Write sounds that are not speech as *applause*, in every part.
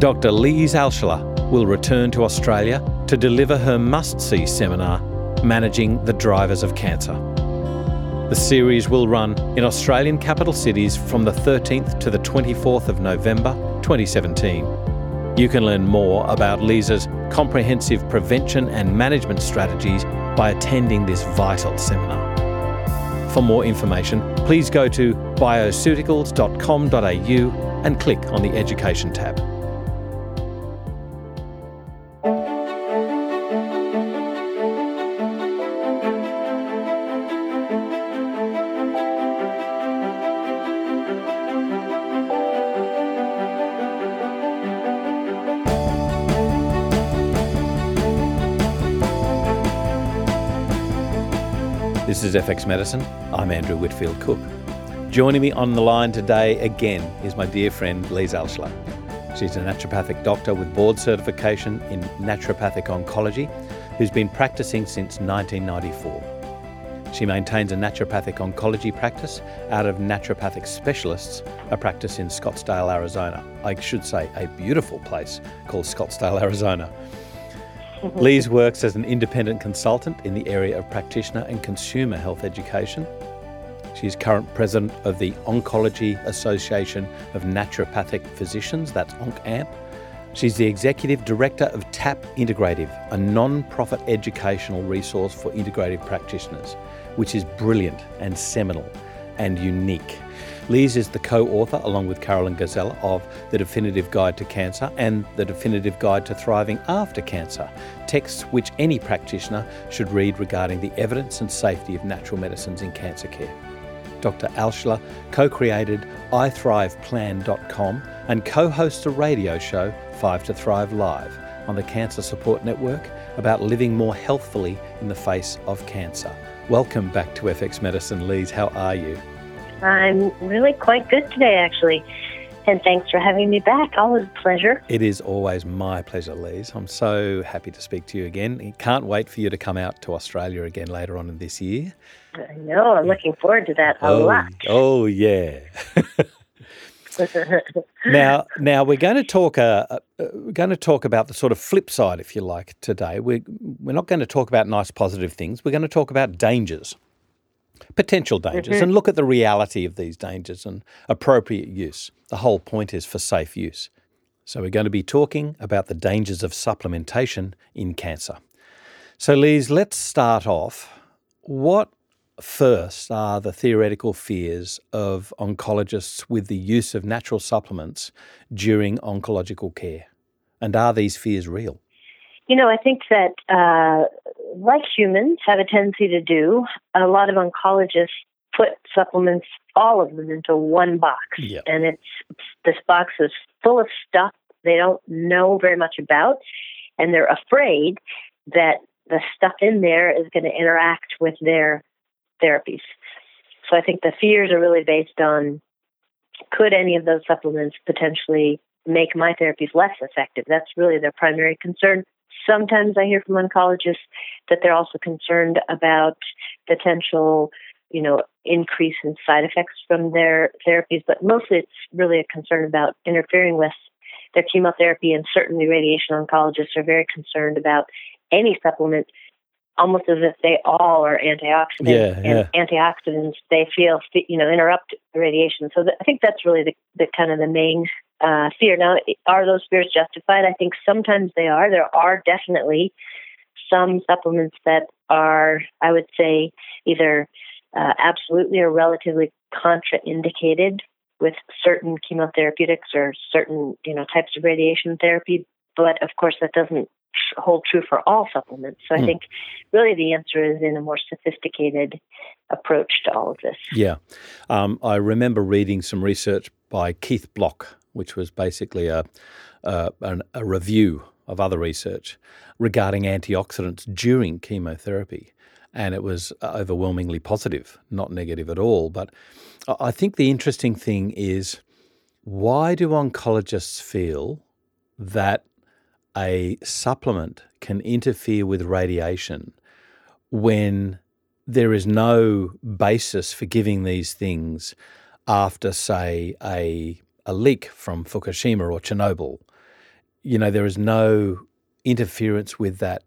Dr. Lise Alschuler will return to Australia to deliver her must see seminar, Managing the Drivers of Cancer. The series will run in Australian capital cities from the 13th to the 24th of November 2017. You can learn more about Lisa's comprehensive prevention and management strategies by attending this vital seminar. For more information, please go to bioceuticals.com.au and click on the Education tab. This is FX Medicine. I'm Andrew Whitfield Cook. Joining me on the line today again is my dear friend Lise Alschuler. She's a naturopathic doctor with board certification in naturopathic oncology who's been practicing since 1994. She maintains a naturopathic oncology practice out of naturopathic specialists, a practice in Scottsdale, Arizona. I should say a beautiful place called Scottsdale, Arizona. Mm-hmm. Lise works as an independent consultant in the area of practitioner and consumer health education. She is current president of the Oncology Association of Naturopathic Physicians, that's OncANP. She's the executive director of TAP Integrative, a non profit educational resource for integrative practitioners, which is brilliant and seminal and unique. Lise is the co author, along with Karolyn Gazella, of The Definitive Guide to Cancer and The Definitive Guide to Thriving After Cancer, texts which any practitioner should read regarding the evidence and safety of natural medicines in cancer care. Dr. Alschuler co created ithriveplan.com and co hosts a radio show, Five to Thrive Live, on the Cancer Support Network about living more healthfully in the face of cancer. Welcome back to FX Medicine, Lise. How are you? I'm really quite good today, actually. And thanks for having me back. Always a pleasure. It is always my pleasure, Lise. I'm so happy to speak to you again. Can't wait for you to come out to Australia again later on in this year. I know. I'm looking forward to that a oh, lot. Oh, yeah. *laughs* now, now we're going to talk. Uh, uh, we're going to talk about the sort of flip side, if you like, today. We're we're not going to talk about nice, positive things. We're going to talk about dangers potential dangers mm-hmm. and look at the reality of these dangers and appropriate use. The whole point is for safe use. So, we're going to be talking about the dangers of supplementation in cancer. So, Lise, let's start off. What first are the theoretical fears of oncologists with the use of natural supplements during oncological care? And are these fears real? You know, I think that uh, like humans have a tendency to do, a lot of oncologists put supplements, all of them, into one box. Yep. And it's this box is full of stuff they don't know very much about, and they're afraid that the stuff in there is going to interact with their therapies. So I think the fears are really based on could any of those supplements potentially make my therapies less effective? That's really their primary concern. Sometimes I hear from oncologists that they're also concerned about potential, you know, increase in side effects from their therapies, but mostly it's really a concern about interfering with their chemotherapy, and certainly radiation oncologists are very concerned about any supplement almost as if they all are antioxidants yeah, and yeah. antioxidants they feel you know interrupt radiation so i think that's really the, the kind of the main uh, fear. Now, are those fears justified? I think sometimes they are. There are definitely some supplements that are, I would say, either uh, absolutely or relatively contraindicated with certain chemotherapeutics or certain, you know, types of radiation therapy. But of course, that doesn't hold true for all supplements. So I mm. think really the answer is in a more sophisticated approach to all of this. Yeah. Um, I remember reading some research by Keith Block which was basically a, a, a review of other research regarding antioxidants during chemotherapy. And it was uh, overwhelmingly positive, not negative at all. But I think the interesting thing is why do oncologists feel that a supplement can interfere with radiation when there is no basis for giving these things after, say, a a leak from Fukushima or Chernobyl. you know, there is no interference with that,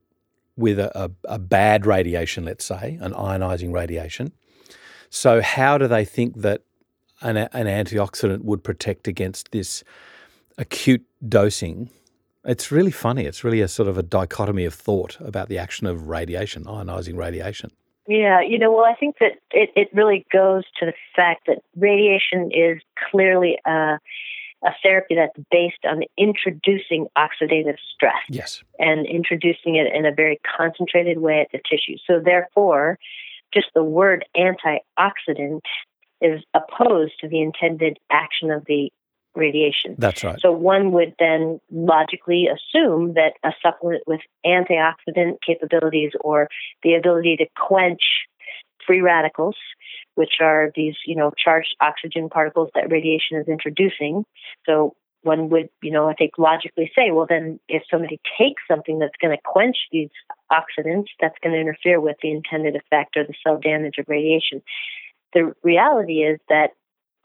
with a, a, a bad radiation, let's say, an ionizing radiation. So, how do they think that an, an antioxidant would protect against this acute dosing? It's really funny. It's really a sort of a dichotomy of thought about the action of radiation, ionizing radiation. Yeah, you know, well, I think that it, it really goes to the fact that radiation is clearly a, a therapy that's based on introducing oxidative stress. Yes. And introducing it in a very concentrated way at the tissue. So, therefore, just the word antioxidant is opposed to the intended action of the radiation. That's right. So one would then logically assume that a supplement with antioxidant capabilities or the ability to quench free radicals, which are these, you know, charged oxygen particles that radiation is introducing. So one would, you know, I think logically say, well, then if somebody takes something that's going to quench these oxidants, that's going to interfere with the intended effect or the cell damage of radiation. The reality is that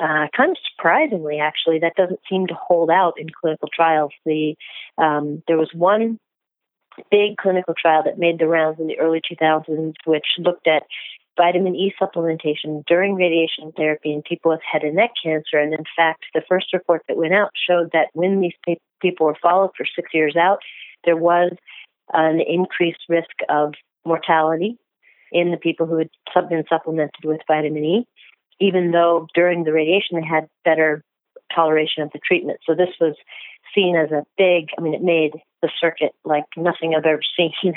uh, kind of surprisingly, actually, that doesn't seem to hold out in clinical trials. The um, there was one big clinical trial that made the rounds in the early 2000s, which looked at vitamin E supplementation during radiation therapy in people with head and neck cancer. And in fact, the first report that went out showed that when these people were followed for six years out, there was an increased risk of mortality in the people who had been supplemented with vitamin E even though during the radiation they had better toleration of the treatment. So this was seen as a big, I mean, it made the circuit like nothing I've ever *laughs* seen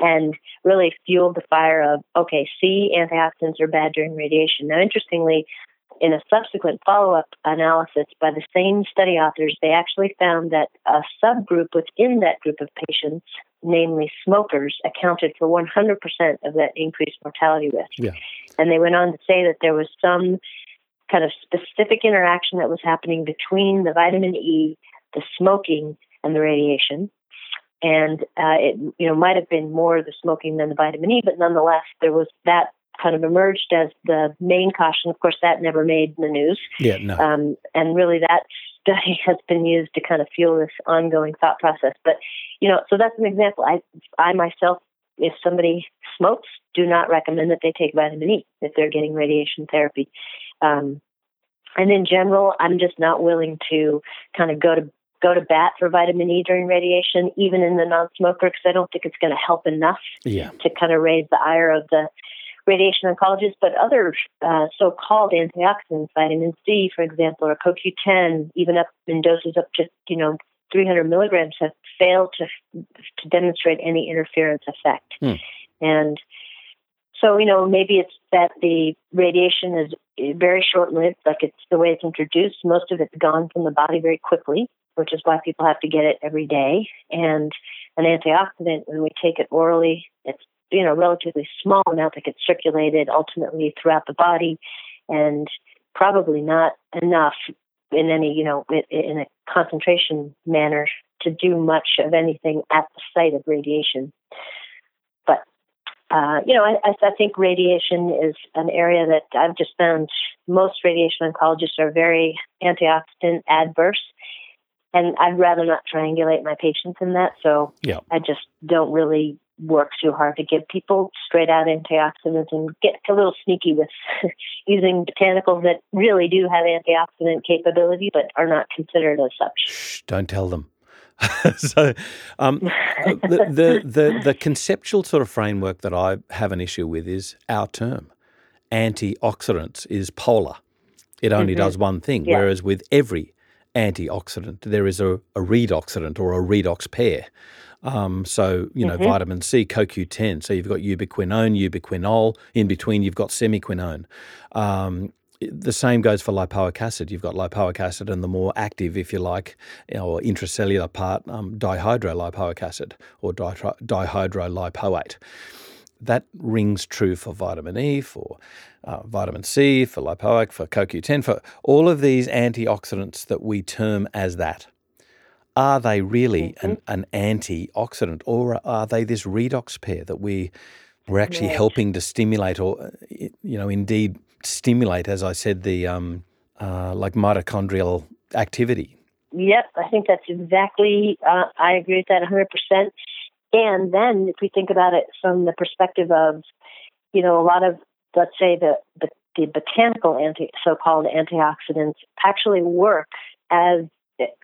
and really fueled the fire of, okay, see, antioxidants are bad during radiation. Now, interestingly, in a subsequent follow up analysis by the same study authors, they actually found that a subgroup within that group of patients, namely smokers, accounted for 100% of that increased mortality risk. Yeah. And they went on to say that there was some kind of specific interaction that was happening between the vitamin E, the smoking, and the radiation. And uh, it, you know, might have been more the smoking than the vitamin E, but nonetheless, there was that kind of emerged as the main caution. Of course, that never made the news. Yeah, no. Um, and really, that study *laughs* has been used to kind of fuel this ongoing thought process. But you know, so that's an example. I, I myself if somebody smokes, do not recommend that they take vitamin E if they're getting radiation therapy. Um, and in general, I'm just not willing to kind of go to go to bat for vitamin E during radiation, even in the non-smoker, because I don't think it's going to help enough yeah. to kind of raise the ire of the radiation oncologists. But other uh, so-called antioxidants, vitamin C, for example, or CoQ10, even up in doses up to you know 300 milligrams, have failed to to demonstrate any interference effect. Hmm. And so, you know, maybe it's that the radiation is very short lived, like it's the way it's introduced. Most of it's gone from the body very quickly, which is why people have to get it every day. And an antioxidant, when we take it orally, it's, you know, relatively small amount that gets circulated ultimately throughout the body and probably not enough in any, you know, in a concentration manner to do much of anything at the site of radiation. But uh, you know, I, I think radiation is an area that I've just found most radiation oncologists are very antioxidant adverse, and I'd rather not triangulate my patients in that. So yeah. I just don't really work too hard to give people straight out antioxidants and get a little sneaky with *laughs* using botanicals that really do have antioxidant capability but are not considered as such. Shh, don't tell them. *laughs* so, um, the, the, the the conceptual sort of framework that I have an issue with is our term, antioxidants is polar. It only mm-hmm. does one thing, yeah. whereas with every antioxidant there is a, a redoxidant or a redox pair. Um, so you know, mm-hmm. vitamin C, CoQ10. So you've got ubiquinone, ubiquinol. In between, you've got semiquinone. Um, the same goes for lipoic acid. You've got lipoic acid and the more active, if you like, or intracellular part, um, dihydrolipoic acid or di- dihydrolipoate. That rings true for vitamin E, for uh, vitamin C, for lipoic, for CoQ10, for all of these antioxidants that we term as that. Are they really mm-hmm. an, an antioxidant or are they this redox pair that we, we're actually helping to stimulate or, you know, indeed stimulate, as I said, the um, uh, like mitochondrial activity. Yep, I think that's exactly. Uh, I agree with that 100. And then, if we think about it from the perspective of, you know, a lot of, let's say, the the, the botanical anti, so-called antioxidants actually work as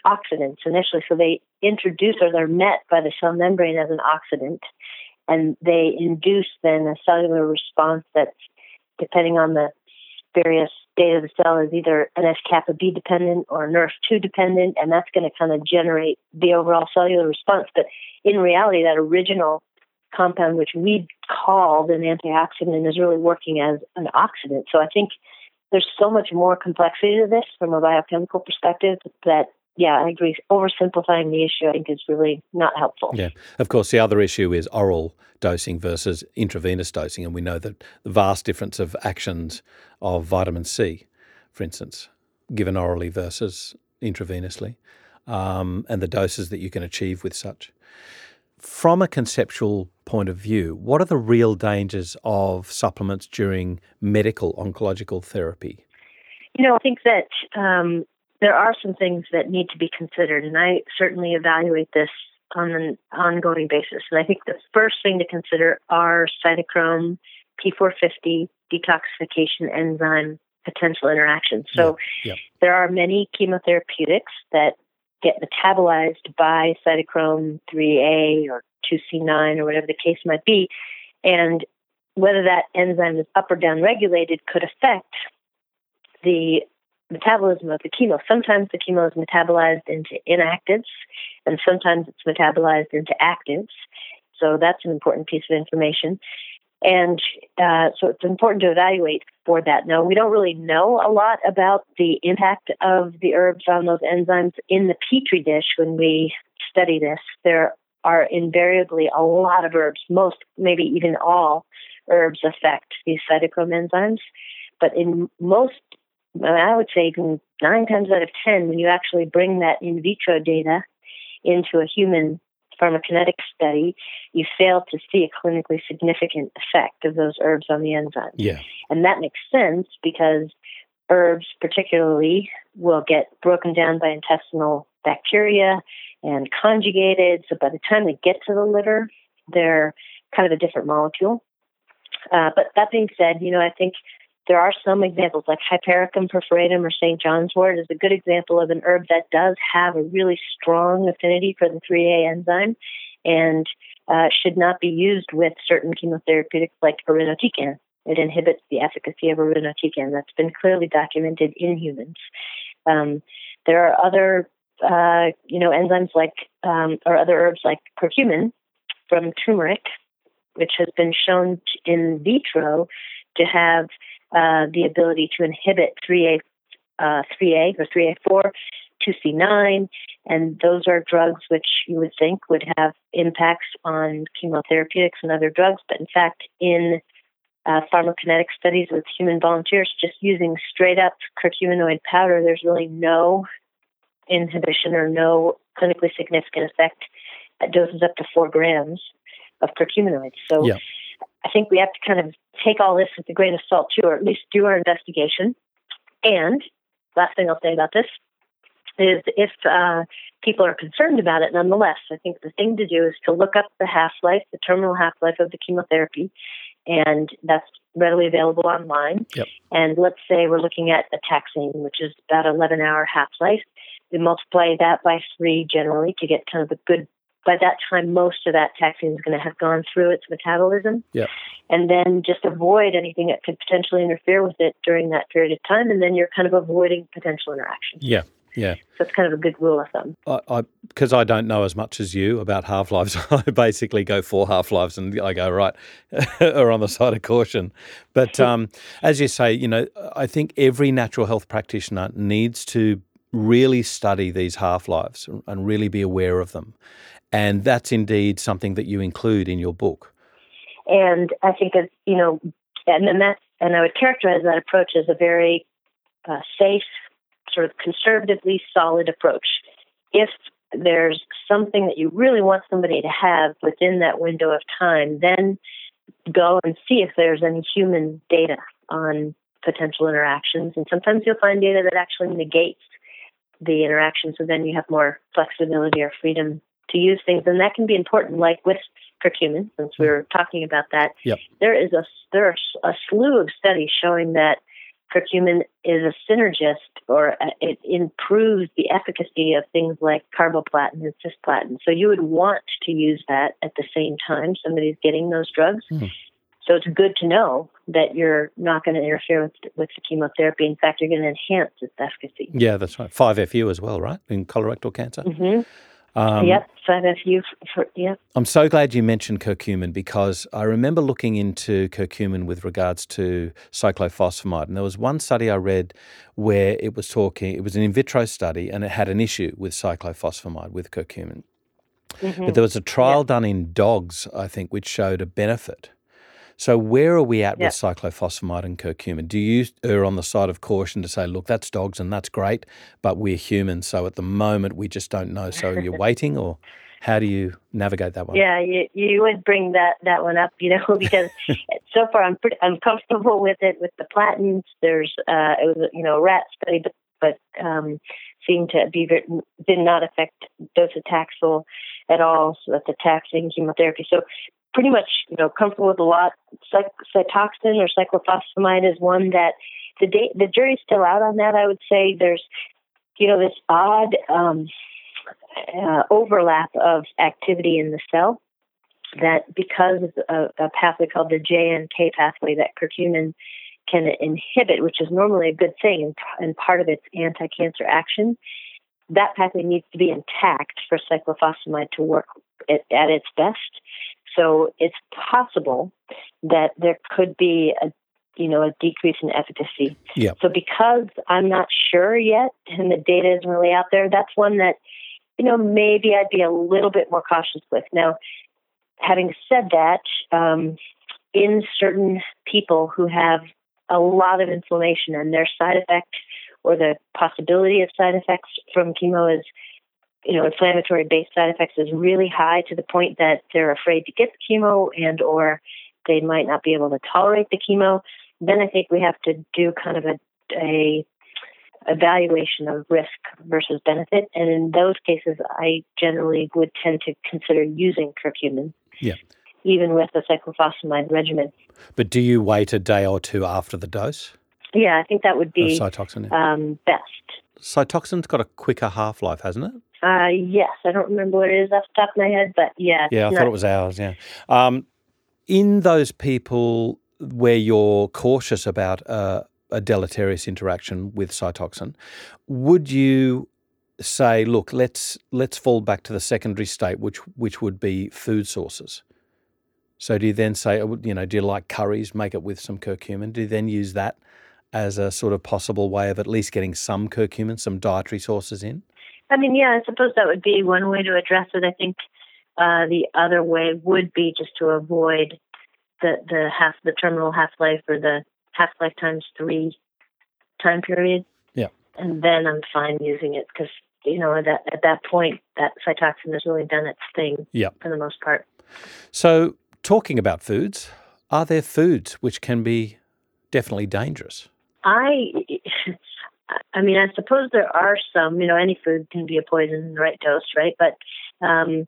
oxidants initially. So they introduce or they're met by the cell membrane as an oxidant, and they induce then a cellular response that's depending on the various state of the cell is either NF kappa B dependent or Nrf2 dependent, and that's going to kind of generate the overall cellular response. But in reality, that original compound, which we called an antioxidant, is really working as an oxidant. So I think there's so much more complexity to this from a biochemical perspective that yeah, I agree. Oversimplifying the issue, I think, is really not helpful. Yeah. Of course, the other issue is oral dosing versus intravenous dosing. And we know that the vast difference of actions of vitamin C, for instance, given orally versus intravenously, um, and the doses that you can achieve with such. From a conceptual point of view, what are the real dangers of supplements during medical oncological therapy? You know, I think that um, there are some things that need to be considered, and I certainly evaluate this on an ongoing basis. And I think the first thing to consider are cytochrome P450 detoxification enzyme potential interactions. So yeah, yeah. there are many chemotherapeutics that get metabolized by cytochrome 3A or 2C9 or whatever the case might be. And whether that enzyme is up or down regulated could affect the metabolism of the chemo. Sometimes the chemo is metabolized into inactives, and sometimes it's metabolized into actives. So that's an important piece of information. And uh, so it's important to evaluate for that. Now, we don't really know a lot about the impact of the herbs on those enzymes in the petri dish when we study this. There are invariably a lot of herbs, most, maybe even all herbs affect these cytochrome enzymes. But in most I would say even nine times out of 10, when you actually bring that in vitro data into a human pharmacokinetic study, you fail to see a clinically significant effect of those herbs on the enzyme. Yeah. And that makes sense because herbs, particularly, will get broken down by intestinal bacteria and conjugated. So by the time they get to the liver, they're kind of a different molecule. Uh, but that being said, you know, I think there are some examples, like Hypericum perforatum or St. John's wort is a good example of an herb that does have a really strong affinity for the 3A enzyme and uh, should not be used with certain chemotherapeutics like irinotecan. It inhibits the efficacy of irinotecan. That's been clearly documented in humans. Um, there are other, uh, you know, enzymes like, um, or other herbs like curcumin from turmeric, which has been shown in vitro to have uh, the ability to inhibit 3A, uh, 3A or 3A4, 2C9, and those are drugs which you would think would have impacts on chemotherapeutics and other drugs, but in fact, in uh, pharmacokinetic studies with human volunteers, just using straight up curcuminoid powder, there's really no inhibition or no clinically significant effect at doses up to four grams of curcuminoids. So yeah. I think we have to kind of take all this with a grain of salt too, or at least do our investigation. And last thing I'll say about this is if uh, people are concerned about it, nonetheless, I think the thing to do is to look up the half life, the terminal half life of the chemotherapy, and that's readily available online. Yep. And let's say we're looking at a taxane, which is about 11 hour half life. We multiply that by three generally to get kind of a good by that time, most of that taxane is going to have gone through its metabolism. Yeah. And then just avoid anything that could potentially interfere with it during that period of time. And then you're kind of avoiding potential interactions. Yeah. Yeah. So it's kind of a good rule of thumb. I, because I, I, don't know as much as you about half lives, *laughs* I basically go for half lives and I go right *laughs* or on the side of caution. But *laughs* um, as you say, you know, I think every natural health practitioner needs to really study these half lives and really be aware of them. And that's indeed something that you include in your book. And I think that, you know, and, and and I would characterize that approach as a very uh, safe, sort of conservatively solid approach. If there's something that you really want somebody to have within that window of time, then go and see if there's any human data on potential interactions. And sometimes you'll find data that actually negates the interaction. So then you have more flexibility or freedom to use things, and that can be important. Like with curcumin, since we were talking about that, Yep. there is a there are a slew of studies showing that curcumin is a synergist or uh, it improves the efficacy of things like carboplatin and cisplatin. So you would want to use that at the same time somebody's getting those drugs. Mhm. So it's good to know that you're not going to interfere with with the chemotherapy. In fact, you're going to enhance its efficacy. Yeah, that's right. 5FU as well, right? In colorectal cancer. hmm Um, yep, 5FU. For, for, yep. I'm so glad you mentioned curcumin because I remember looking into curcumin with regards to cyclophosphamide. And there was one study I read where it was talking, it was an in vitro study, and it had an issue with cyclophosphamide with curcumin. Mhm. But there was a trial done in dogs, I think, which showed a benefit. So where are we at Yeah. with cyclophosphamide and curcumin? Do you err on the side of caution to say, look, that's dogs and that's great, but we're humans, so at the moment we just don't know. So you're *laughs* waiting, or how do you navigate that one? Yeah, you, you would bring that, that one up, you know, *laughs* because so far I'm pretty I'm comfortable with it with the platins. There's uh, it was you know a rat study, but but um, seemed to be did not affect docetaxel at all. So that's a taxane chemotherapy. So pretty much you know comfortable with a lot. Cytoxan or cyclophosphamide is one that the the jury's still out on that. I would say there's you know this odd. Um, uh, overlap of activity in the cell that because of a, a pathway called the JNK pathway that curcumin can inhibit, which is normally a good thing and, and part of its anti-cancer action, that pathway needs to be intact for cyclophosphamide to work at, at its best. So it's possible that there could be a you know a decrease in efficacy. Yep. So because I'm not sure yet, and the data isn't really out there, that's one that you know maybe I'd be a little bit more cautious with. Now, having said that, um, in certain people who have a lot of inflammation and their side effect or the possibility of side effects from chemo is you know inflammatory based side effects is really high to the point that they're afraid to get the chemo and or they might not be able to tolerate the chemo then i think we have to do kind of a, a evaluation of risk versus benefit and in those cases i generally would tend to consider using curcumin Yeah. even with a cyclophosphamide regimen But do you wait a day or two after the dose yeah i think that would be Cytoxan? um, best Cytoxan's got a quicker half life, hasn't it? Uh, yes i don't remember what it is off the top of my head but yeah Yeah, I it's thought it was hours. Yeah. Um, in those people where you're cautious about uh, a deleterious interaction with Cytoxan, would you say, look, let's let's fall back to the secondary state, which which would be food sources? So do you then say, uh, you know, do you like curries? Make it with some curcumin. Do you then use that as a sort of possible way of at least getting some curcumin, some dietary sources in? I mean, yeah, I suppose that would be one way to address it. I think uh, the other way would be just to avoid the the half the terminal half life or the half life times three time period. Yeah. and then I'm fine using it because you know at that at that point that Cytoxan has really done its thing. Yeah. for the most part. So, talking about foods, are there foods which can be definitely dangerous? I, I mean, I suppose there are some. You know, any food can be a poison in the right dose, right? But, um,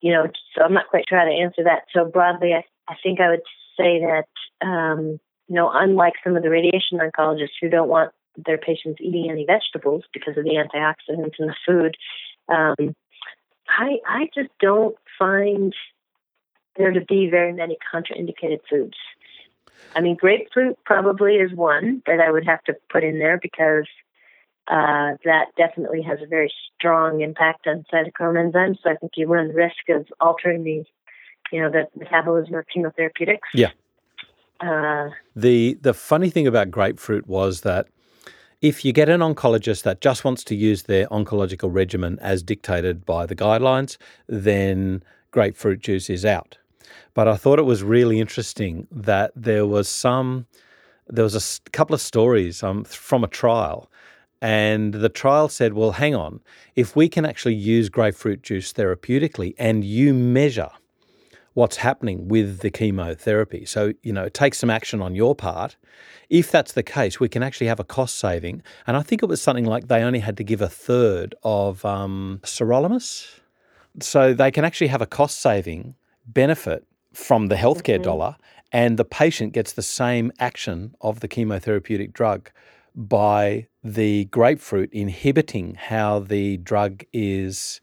you know, so I'm not quite sure how to answer that. So broadly, I, I think I would say that, um, you know, unlike some of the radiation oncologists who don't want their patients eating any vegetables because of the antioxidants in the food, um, I I just don't find there to be very many contraindicated foods. I mean, grapefruit probably is one that I would have to put in there because uh, that definitely has a very strong impact on cytochrome enzymes. So I think you run the risk of altering the, you know, the metabolism of chemotherapeutics. Yeah. Uh, The the funny thing about grapefruit was that if you get an oncologist that just wants to use their oncological regimen as dictated by the guidelines, then grapefruit juice is out. But I thought it was really interesting that there was some there was a couple of stories um, from a trial and the trial said, well, hang on, if we can actually use grapefruit juice therapeutically and you measure what's happening with the chemotherapy. So, you know, take some action on your part. If that's the case, we can actually have a cost saving. And I think it was something like they only had to give a third of um, sirolimus. So they can actually have a cost saving benefit from the healthcare mm-hmm. dollar, and the patient gets the same action of the chemotherapeutic drug by the grapefruit inhibiting how the drug is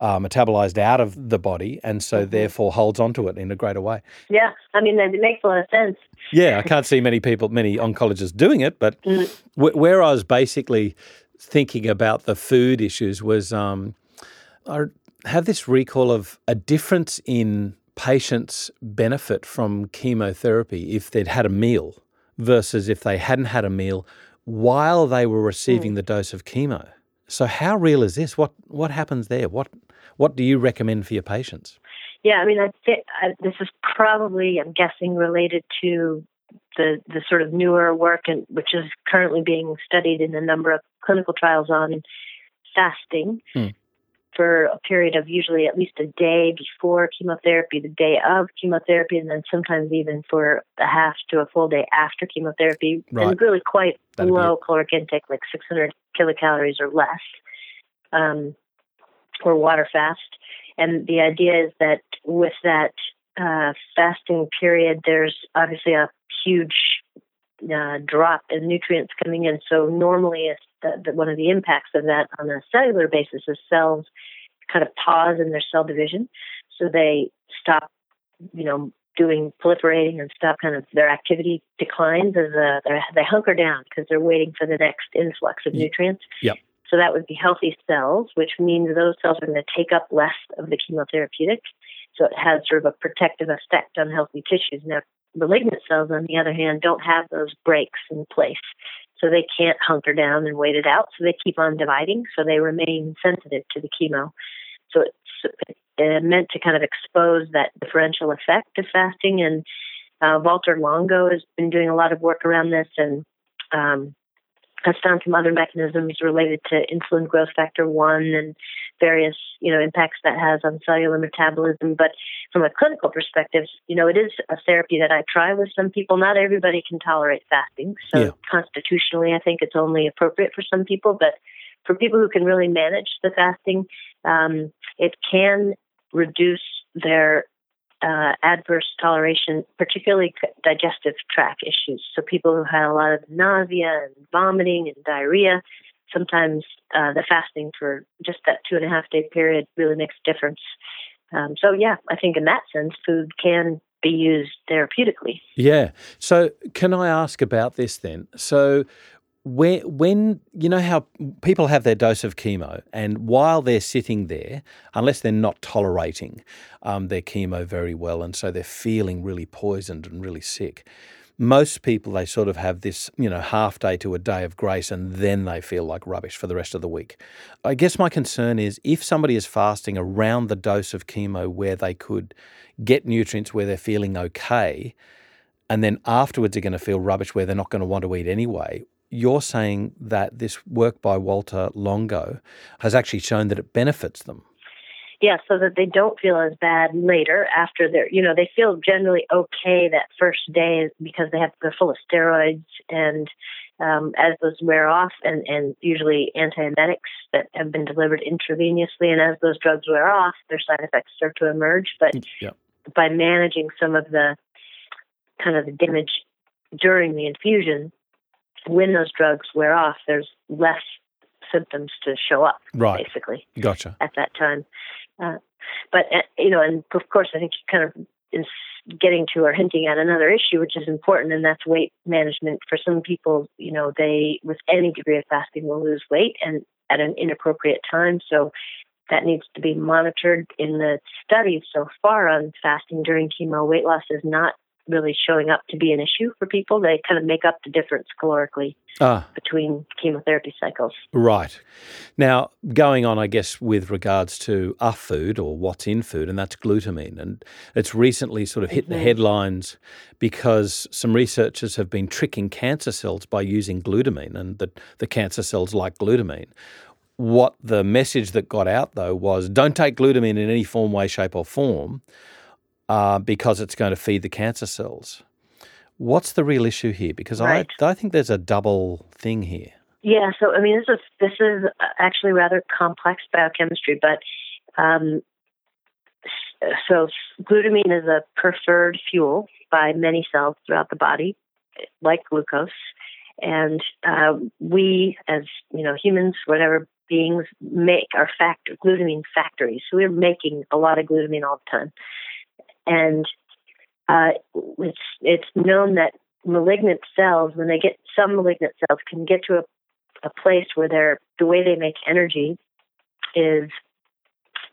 uh, metabolized out of the body and so mm-hmm. therefore holds onto it in a greater way. Yeah, I mean, it makes a lot of sense. yeah, I can't see many people, many oncologists doing it, but mm. where I was basically thinking about the food issues was um, I have this recall of a difference in patients' benefit from chemotherapy if they'd had a meal versus if they hadn't had a meal while they were receiving mm. the dose of chemo. So how real is this? What what happens there? What what do you recommend for your patients? Yeah, I mean, I think uh, this is probably, I'm guessing, related to the the sort of newer work, and which is currently being studied in a number of clinical trials on fasting. Hmm for a period of usually at least a day before chemotherapy, the day of chemotherapy, and then sometimes even for a half to a full day after chemotherapy. Right. And really quite That'd low caloric intake, like 600 kilocalories or less, um, or water fast. And the idea is that with that uh, fasting period, there's obviously a huge uh, drop in nutrients coming in. So normally, the, the, one of the impacts of that on a cellular basis is cells kind of pause in their cell division, so they stop, you know, doing proliferating and stop kind of their activity declines as uh, they hunker down because they're waiting for the next influx of nutrients. Yep. So that would be healthy cells, which means those cells are going to take up less of the chemotherapeutic. So it has sort of a protective effect on healthy tissues. Now, malignant cells, on the other hand, don't have those breaks in place. So they can't hunker down and wait it out. So they keep on dividing. So they remain sensitive to the chemo. So it's uh, meant to kind of expose that differential effect of fasting. And uh, Walter Longo has been doing a lot of work around this and um, has found some other mechanisms related to insulin growth factor 1 and various, you know, impacts that has on cellular metabolism. But from a clinical perspective, you know, it is a therapy that I try with some people. Not everybody can tolerate fasting. So yeah. constitutionally, I think it's only appropriate for some people. But for people who can really manage the fasting, um, it can reduce their uh, adverse toleration, particularly digestive tract issues. So people who had a lot of nausea and vomiting and diarrhea, sometimes uh, the fasting for just that two and a half day period really makes a difference. Um, so yeah, I think in that sense, food can be used therapeutically. Yeah. So can I ask about this then? So when, when you know how people have their dose of chemo, and while they're sitting there, unless they're not tolerating um, their chemo very well, and so they're feeling really poisoned and really sick, most people they sort of have this you know half day to a day of grace and then they feel like rubbish for the rest of the week. I guess my concern is if somebody is fasting around the dose of chemo where they could get nutrients where they're feeling okay and then afterwards they're going to feel rubbish where they're not going to want to eat anyway you're saying that this work by Walter Longo has actually shown that it benefits them. Yeah, so that they don't feel as bad later after they're, you know, they feel generally okay that first day because they have they're full of steroids and um, as those wear off and, and usually antiemetics that have been delivered intravenously and as those drugs wear off, their side effects start to emerge. But yeah. by managing some of the kind of the damage during the infusion, when those drugs wear off, there's less symptoms to show up. Right. Basically. Gotcha. At that time, uh, but uh, you know, and of course, I think kind of is getting to or hinting at another issue, which is important, and that's weight management. For some people, you know, they with any degree of fasting will lose weight and at an inappropriate time. So that needs to be monitored in the studies so far on fasting during chemo. Weight loss is not really showing up to be an issue for people. They kind of make up the difference calorically ah. between chemotherapy cycles. Right. Now, going on, I guess, with regards to a food or what's in food, and that's glutamine. And it's recently sort of hit mm-hmm. the headlines because some researchers have been tricking cancer cells by using glutamine, and the, the cancer cells like glutamine. What the message that got out, though, was don't take glutamine in any form, way, shape, or form uh, because it's going to feed the cancer cells. What's the real issue here? Because Right. I, I think there's a double thing here. Yeah, so I mean, this is this is actually rather complex biochemistry, but um, so glutamine is a preferred fuel by many cells throughout the body, like glucose, and uh, we, as you know, humans, whatever beings, make our factor glutamine factories. So we're making a lot of glutamine all the time, and uh, it's it's known that malignant cells, when they get some malignant cells, can get to a a place where they're the way they make energy is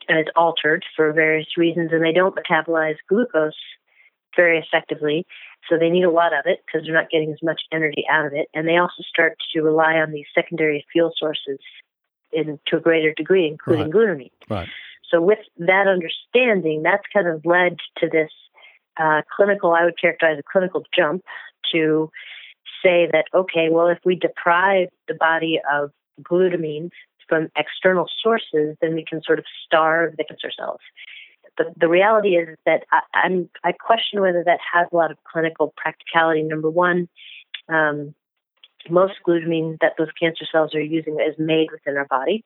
is altered for various reasons, and they don't metabolize glucose very effectively. So they need a lot of it because they're not getting as much energy out of it, and they also start to rely on these secondary fuel sources in to a greater degree, including glutamine. Right. So with that understanding, that's kind of led to this uh, clinical. I would characterize a clinical jump to say that okay, well, if we deprive the body of glutamine from external sources, then we can sort of starve the cancer cells. The, the reality is that I, I'm I question whether that has a lot of clinical practicality. Number one, um, most glutamine that those cancer cells are using is made within our body,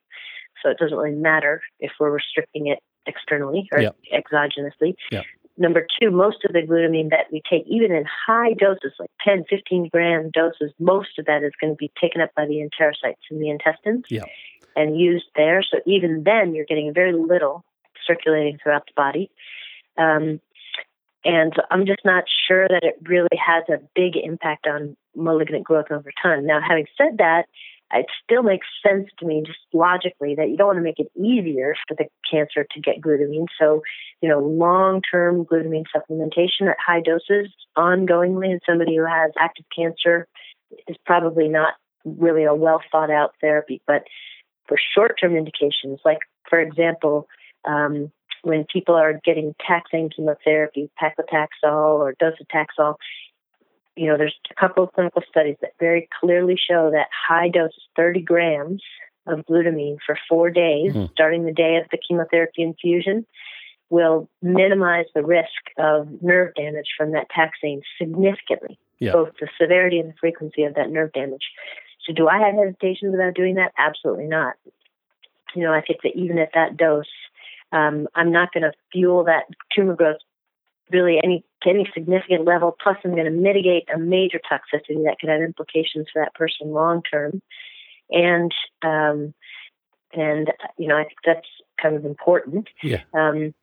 so it doesn't really matter if we're restricting it externally or Yep. exogenously. Yep. Number two, most of the glutamine that we take, even in high doses, like 10, 15 gram doses, most of that is going to be taken up by the enterocytes in the intestines Yep. and used there. So even then, you're getting very little circulating throughout the body. Um, and I'm just not sure that it really has a big impact on malignant growth over time. Now, having said that, it still makes sense to me just logically that you don't want to make it easier for the cancer to get glutamine. So, you know, long term glutamine supplementation at high doses ongoingly in somebody who has active cancer is probably not really a well thought out therapy. But for short term indications, like, for example, um, when people are getting taxane chemotherapy, paclitaxel or docetaxel, you know, there's a couple of clinical studies that very clearly show that high dose, 30 grams of glutamine for four days, Mhm. starting the day of the chemotherapy infusion, will minimize the risk of nerve damage from that taxane significantly, Yeah. both the severity and the frequency of that nerve damage. So, do I have hesitations about doing that? Absolutely not. You know, I think that even at that dose, um, I'm not going to fuel that tumor growth really any to any significant level. Plus, I'm going to mitigate a major toxicity that could have implications for that person long term. And um, and you know, I think that's kind of important. Yeah. Um,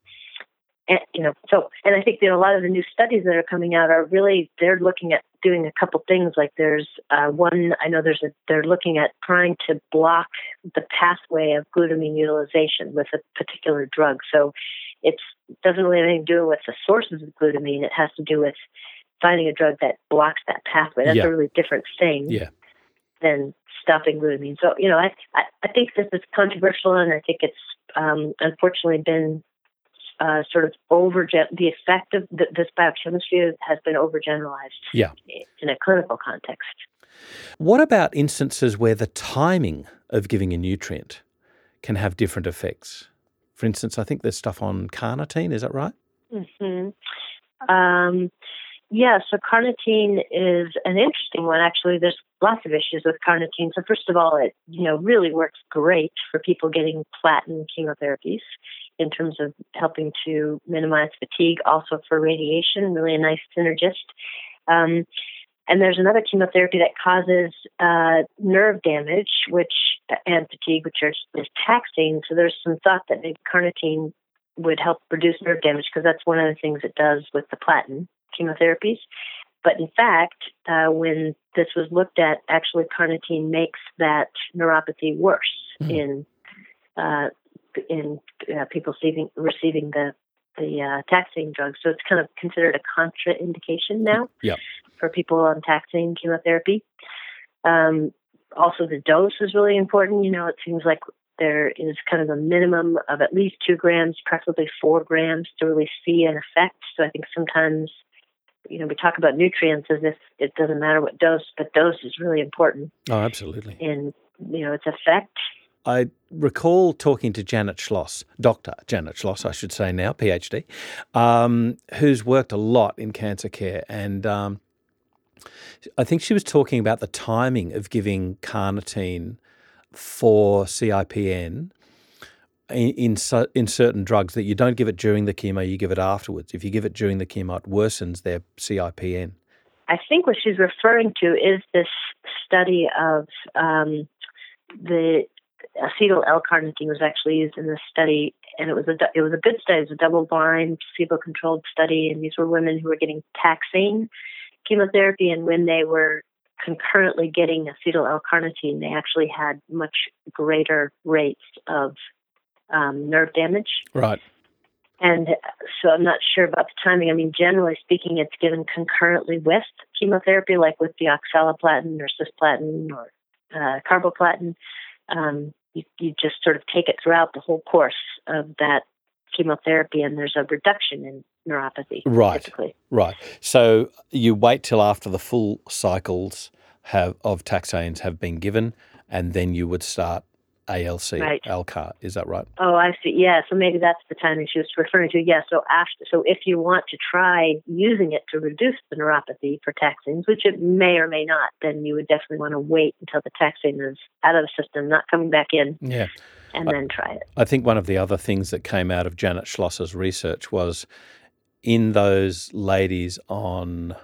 and, you know, so and I think that a lot of the new studies that are coming out are really they're looking at doing a couple things. Like there's uh, one I know there's a they're looking at trying to block the pathway of glutamine utilization with a particular drug. So it doesn't really have anything to do with the sources of glutamine. It has to do with finding a drug that blocks that pathway. That's Yeah. a really different thing Yeah. than stopping glutamine. So, you know, I, I, I think this is controversial and I think it's um, unfortunately been uh, sort of over, the effect of th- this biochemistry has been overgeneralized Yeah. in a clinical context. What about instances where the timing of giving a nutrient can have different effects? For instance, I think there's stuff on carnitine, is that right? hmm Um, yeah, so carnitine is an interesting one. Actually, there's lots of issues with carnitine. So first of all, it you know really works great for people getting platinum chemotherapies in terms of helping to minimize fatigue. Also for radiation, really a nice synergist. Um, and there's another chemotherapy that causes uh, nerve damage, which and fatigue, which are, is taxane. So there's some thought that maybe carnitine would help reduce nerve damage because that's one of the things it does with the platinum chemotherapies. But in fact, uh, when this was looked at, actually carnitine makes that neuropathy worse Mhm. in uh, in uh, people receiving receiving the the uh, taxane drug. So it's kind of considered a contraindication now Yep. for people on taxane chemotherapy. Um, also, the dose is really important. You know, it seems like there is kind of a minimum of at least two grams, preferably four grams, to really see an effect. So I think sometimes, you know, we talk about nutrients as if it doesn't matter what dose, but dose is really important Oh, absolutely. in, you know, its effect. I recall talking to Janet Schloss, Dr. Janet Schloss, I should say now, PhD, um, who's worked a lot in cancer care. And um, I think she was talking about the timing of giving carnitine for CIPN in, in, in certain drugs that you don't give it during the chemo, you give it afterwards. If you give it during the chemo, it worsens their CIPN. I think what she's referring to is this study of um, the acetyl L-carnitine was actually used in this study, and it was a it was a good study. It was a double-blind, placebo-controlled study, and these were women who were getting taxane chemotherapy, and when they were concurrently getting acetyl L-carnitine, they actually had much greater rates of um, nerve damage. Right. And so I'm not sure about the timing. I mean, generally speaking, it's given concurrently with chemotherapy, like with the oxaliplatin or cisplatin or uh, carboplatin. Um, you, you just sort of take it throughout the whole course of that chemotherapy, and there's a reduction in neuropathy. Right. Typically. Right. So you wait till after the full cycles have of taxanes have been given, and then you would start ALC, right. ALCAR. Is that right? Oh, I see. Yeah. So maybe that's the timing she was referring to. Yeah. So after, so if you want to try using it to reduce the neuropathy for taxanes, which it may or may not, then you would definitely want to wait until the taxane is out of the system, not coming back in. Yeah. And I, then try it. I think one of the other things that came out of Janet Schloss's research was in those ladies on,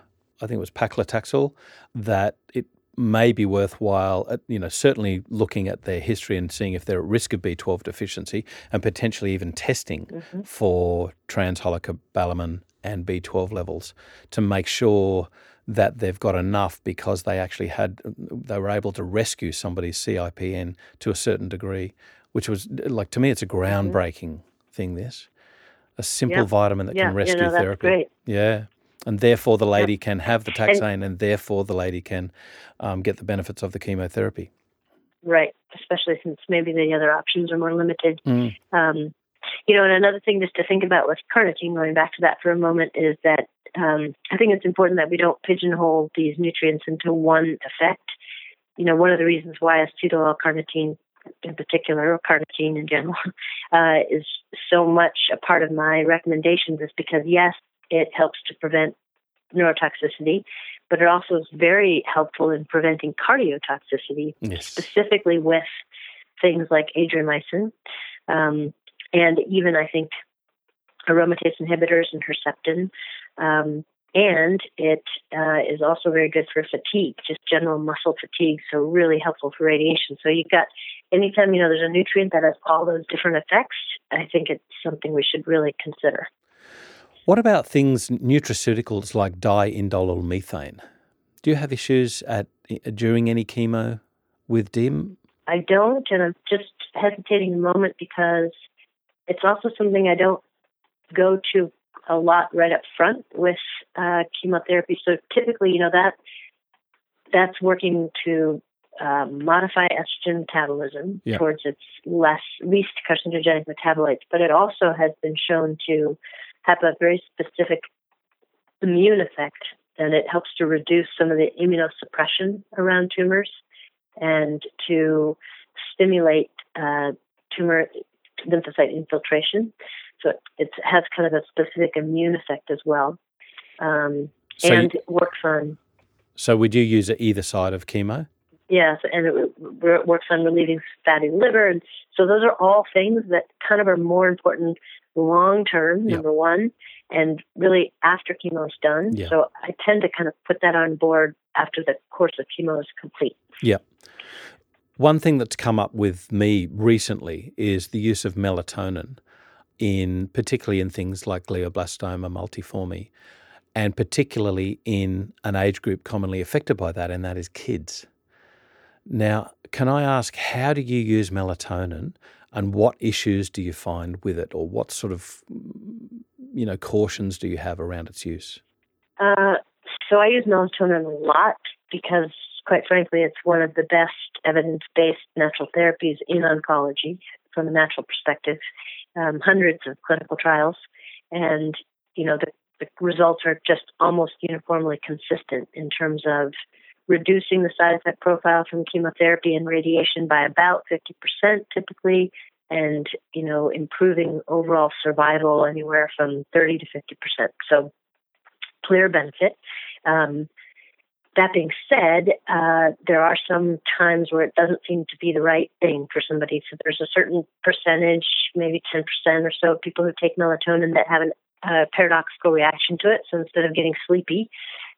I think it was paclitaxel, that it may be worthwhile, you know, certainly looking at their history and seeing if they're at risk of B12 deficiency and potentially even testing mm-hmm. for transhalocobalamin and B12 levels to make sure that they've got enough because they actually had, they were able to rescue somebody's CIPN to a certain degree, which was like, to me, it's a mm-hmm. groundbreaking mm-hmm. thing, this. A simple vitamin that yeah, can rescue you know, therapy. Great. Yeah and therefore the lady can have the taxane, and, and therefore the lady can um, get the benefits of the chemotherapy. Right, especially since maybe the other options are more limited. Mm. Um, you know, and another thing just to think about with carnitine, going back to that for a moment, is that um, I think it's important that we don't pigeonhole these nutrients into one effect. You know, one of the reasons why acetyl L-carnitine in particular, or carnitine in general, *laughs* uh, is so much a part of my recommendations is because, yes, it helps to prevent neurotoxicity, but it also is very helpful in preventing cardiotoxicity, yes. specifically with things like adriamycin, um, and even I think aromatase inhibitors and Herceptin. Um, and it uh, is also very good for fatigue, just general muscle fatigue. So really helpful for radiation. So you've got anytime you know there's a nutrient that has all those different effects, I think it's something we should really consider. What about things, nutraceuticals like diindole methane? Do you have issues at during any chemo with DIM? I don't, and I'm just hesitating a moment because it's also something I don't go to a lot right up front with uh, chemotherapy. So typically, you know that that's working to uh, modify estrogen metabolism yeah. towards its less least carcinogenic metabolites, but it also has been shown to have a very specific immune effect, and it helps to reduce some of the immunosuppression around tumors and to stimulate uh, tumor lymphocyte infiltration. So it has kind of a specific immune effect as well, um, so and you, works on. So would you use it either side of chemo? Yes, and it works on relieving fatty liver, and so those are all things that kind of are more important long term, number one, and really after chemo is done. So I tend to kind of put that on board after the course of chemo is complete. Yeah. One thing that's come up with me recently is the use of melatonin in particularly in things like glioblastoma multiforme and particularly in an age group commonly affected by that and that is kids. Now, can I ask how do you use melatonin and what issues do you find with it, or what sort of you know cautions do you have around its use? Uh, so I use melatonin a lot because, quite frankly, it's one of the best evidence-based natural therapies in oncology from a natural perspective. Um, hundreds of clinical trials, and you know the, the results are just almost uniformly consistent in terms of reducing the side effect profile from chemotherapy and radiation by about 50% typically, and you know improving overall survival anywhere from 30 to 50%. So clear benefit. Um, that being said, uh, there are some times where it doesn't seem to be the right thing for somebody. So there's a certain percentage, maybe 10% or so, of people who take melatonin that have a paradoxical reaction to it. So instead of getting sleepy,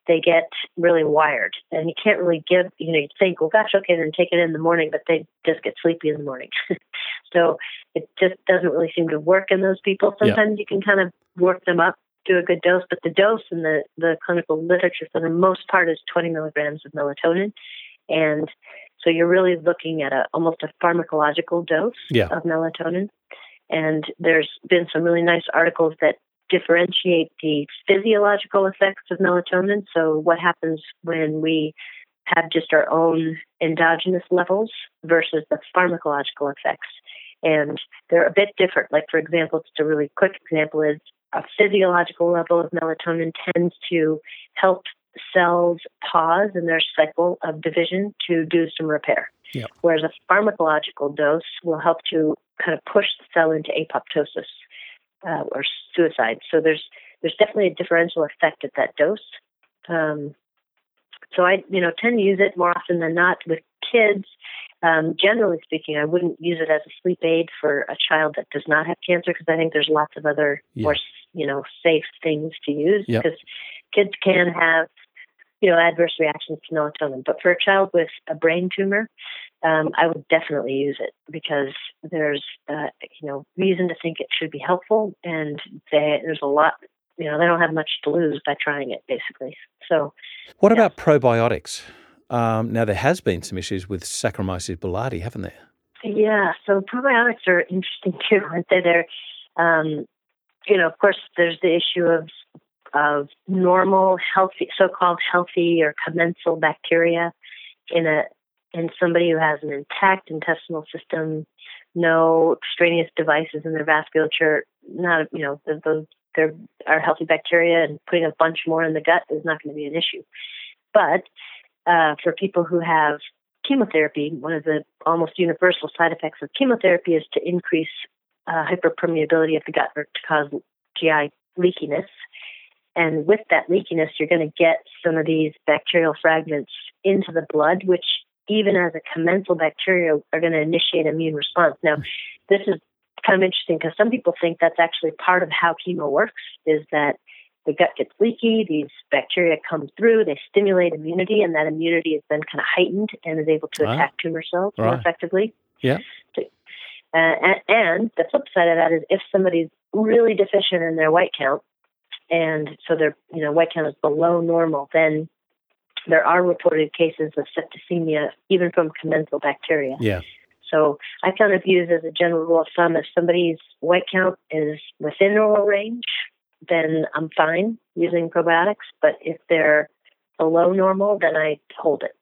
they get really wired. And you can't really give, you know, you think, well, gosh, okay, then take it in the morning, but they just get sleepy in the morning. *laughs* so it just doesn't really seem to work in those people. Sometimes yeah. you can kind of work them up do a good dose, but the dose in the, the clinical literature for the most part is 20 milligrams of melatonin. And so you're really looking at a almost a pharmacological dose yeah. of melatonin. And there's been some really nice articles that differentiate the physiological effects of melatonin. So what happens when we have just our own endogenous levels versus the pharmacological effects. And they're a bit different. Like, for example, just a really quick example is a physiological level of melatonin tends to help cells pause in their cycle of division to do some repair. Yep. Whereas a pharmacological dose will help to kind of push the cell into apoptosis uh, or suicide. So there's there's definitely a differential effect at that dose. Um, so I you know tend to use it more often than not with kids um, generally speaking, I wouldn't use it as a sleep aid for a child that does not have cancer because I think there's lots of other yeah. more you know safe things to use yep. because kids can have you know adverse reactions to melatonin. But for a child with a brain tumor, um, I would definitely use it because there's uh, you know reason to think it should be helpful, and they, there's a lot you know they don't have much to lose by trying it basically. So, what yeah. about probiotics? Um, now, there has been some issues with Saccharomyces boulardii, haven't there? Yeah, so probiotics are interesting *laughs* too, aren't they? They're, um, you know, of course, there's the issue of of normal, healthy, so-called healthy or commensal bacteria in a in somebody who has an intact intestinal system, no extraneous devices in their vasculature, not you know those there are healthy bacteria, and putting a bunch more in the gut is not going to be an issue. But uh, for people who have chemotherapy, one of the almost universal side effects of chemotherapy is to increase uh, hyperpermeability of the gut or to cause GI leakiness. And with that leakiness, you're going to get some of these bacterial fragments into the blood, which even as a commensal bacteria are going to initiate immune response. Now, this is kind of interesting because some people think that's actually part of how chemo works is that the gut gets leaky, these bacteria come through, they stimulate immunity, and that immunity is then kind of heightened and is able to attack tumor cells right. more effectively. Yeah. So, uh, and, and the flip side of that is if somebody's really deficient in their white count, and so their you know white count is below normal, then there are reported cases of septicemia even from commensal bacteria. Yeah. So I kind of use as a general rule of thumb if somebody's white count is within normal range, then I'm fine using probiotics. But if they're below normal, then I hold it.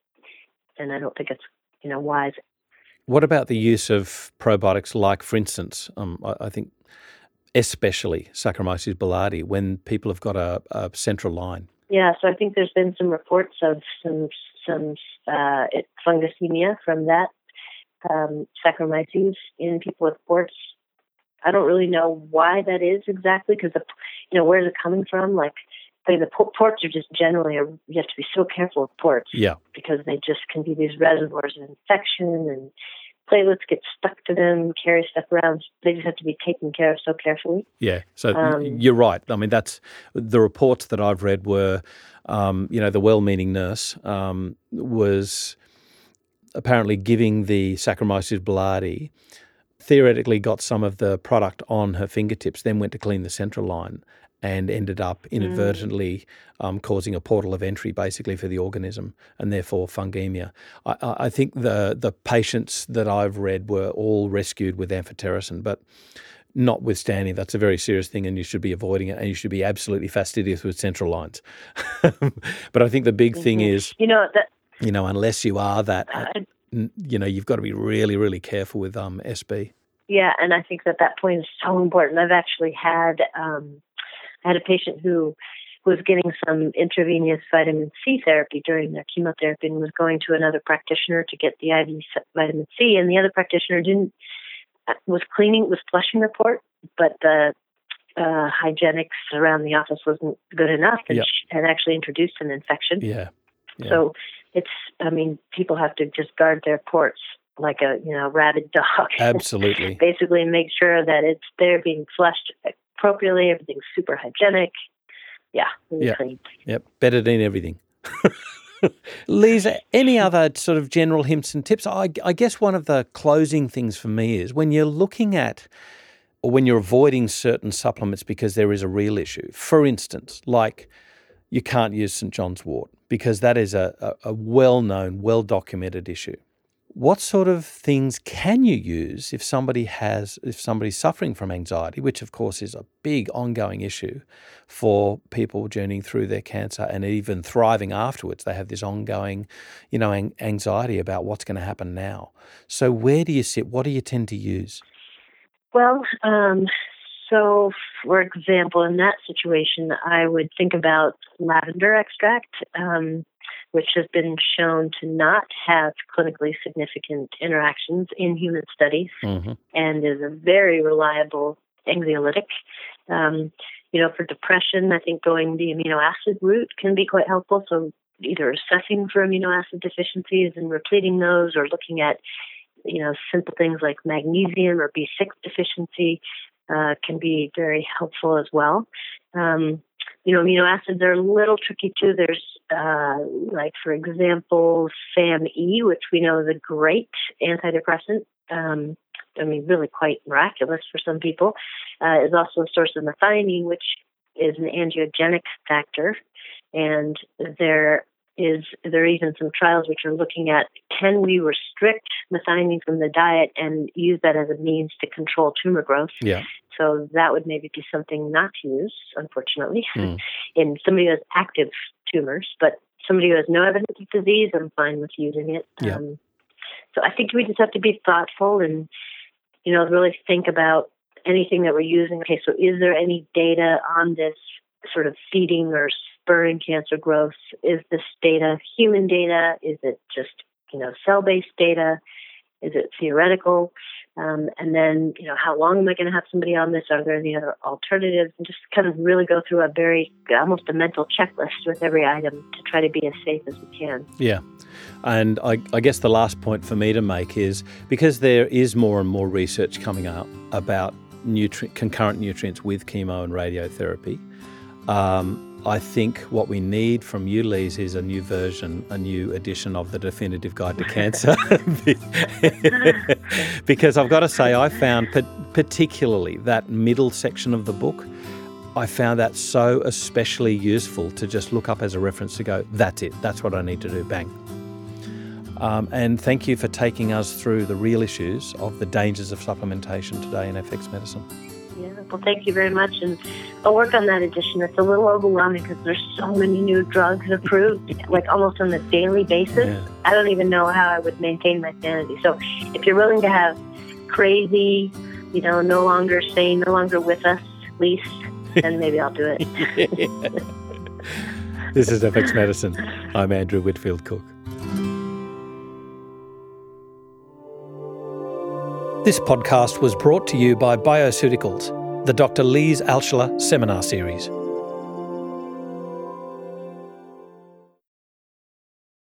And I don't think it's, you know, wise. What about the use of probiotics like, for instance, um, I, I, think especially Saccharomyces boulardii, when people have got a, a, central line? Yeah, so I think there's been some reports of some some uh, fungosemia from that um, Saccharomyces in people with ports I don't really know why that is exactly because the, you know, where's it coming from? Like, I mean, the ports are just generally, a, you have to be so careful with ports. Yeah. Because they just can be these reservoirs of infection and platelets get stuck to them, carry stuff around. They just have to be taken care of so carefully. Yeah. So um, you're right. I mean, that's the reports that I've read were, um, you know, the well meaning nurse um, was apparently giving the Saccharomyces boulardii theoretically got some of the product on her fingertips, then went to clean the central line and ended up inadvertently mm. um, causing a portal of entry basically for the organism and therefore fungemia. I, I, think the the patients that I've read were all rescued with amphotericin, but notwithstanding, that's a very serious thing and you should be avoiding it and you should be absolutely fastidious with central lines. *laughs* but I think the big mm-hmm. thing is, you know, that, you know, unless you are that, uh, you know, you've got to be really, really careful with um, SB. Yeah, and I think that that point is so important. I've actually had um, I had a patient who was getting some intravenous vitamin C therapy during their chemotherapy and was going to another practitioner to get the IV vitamin C, and the other practitioner didn't uh, was cleaning was flushing the port, but the uh, hygienics around the office wasn't good enough and Yep. had actually introduced an infection. Yeah. Yeah. So it's, I mean, people have to just guard their ports like a, you know, rabid dog. *laughs* Absolutely. Basically, make sure that it's they're being flushed appropriately. Everything's super hygienic. Yeah, really Yeah. clean. Yep. Better than everything. *laughs* Lisa, any other sort of general hints and tips? I, I guess one of the closing things for me is when you're looking at or when you're avoiding certain supplements because there is a real issue. For instance, like you can't use St. John's wort because that is a, a, a well known, well documented issue. What sort of things can you use if somebody has, if somebody's suffering from anxiety, which of course is a big ongoing issue for people journeying through their cancer and even thriving afterwards? They have this ongoing, you know, anxiety about what's going to happen now. So where do you sit? What do you tend to use? Well, um, so for example, in that situation, I would think about lavender extract, um, which has been shown to not have clinically significant interactions in human studies hmm and is a very reliable anxiolytic. Um, you know, for depression, I think going the amino acid route can be quite helpful. So either assessing for amino acid deficiencies and repleting those, or looking at you know simple things like magnesium or B6 deficiency uh, can be very helpful as well. Um, you know, amino acids are a little tricky too. There's, uh, like, for example, SAMe, which we know is a great antidepressant. Um, I mean, really quite miraculous for some people, uh, is also a source of methionine, which is an angiogenic factor. And there is there are even some trials which are looking at can we restrict methionine from the diet and use that as a means to control tumor growth. Yeah. So that would maybe be something not to use, unfortunately, *laughs* Mm. in somebody who has active tumors. But somebody who has no evidence of disease, I'm fine with using it. Yeah. Um, so I think we just have to be thoughtful and, you know, really think about anything that we're using. Okay, so is there any data on this sort of feeding or spurring cancer growth? Is this data human data? Is it just, you know, cell based data? Is it theoretical? Um, and then, you know, how long am I going to have somebody on this? Are there any other alternatives? And just kind of really go through a very, almost a mental checklist with every item to try to be as safe as we can. Yeah. And I, I guess the last point for me to make is because there is more and more research coming out about nutri- concurrent nutrients with chemo and radiotherapy, um, I think what we need from you, Lise, is a new version, a new edition of the Definitive Guide to Cancer. *laughs* *laughs* because I've got to say, I found particularly that middle section of the book, I found that so especially useful to just look up as a reference to go, that's it, that's what I need to do, bang. Um, and thank you for taking us through the real issues of the dangers of supplementation today in FX medicine. Yeah, well, thank you very much. And I'll work on that edition. It's a little overwhelming because there's so many new drugs approved, like almost on a daily basis. Yeah. I don't even know how I would maintain my sanity. So if you're willing to have crazy, you know, no longer staying, no longer with us, Lise, then maybe I'll do it. *laughs* this is FX Medicine. I'm Andrew Whitfield Cook. This podcast was brought to you by Bioceuticals, the Dr. Lise Alschuler Seminar Series.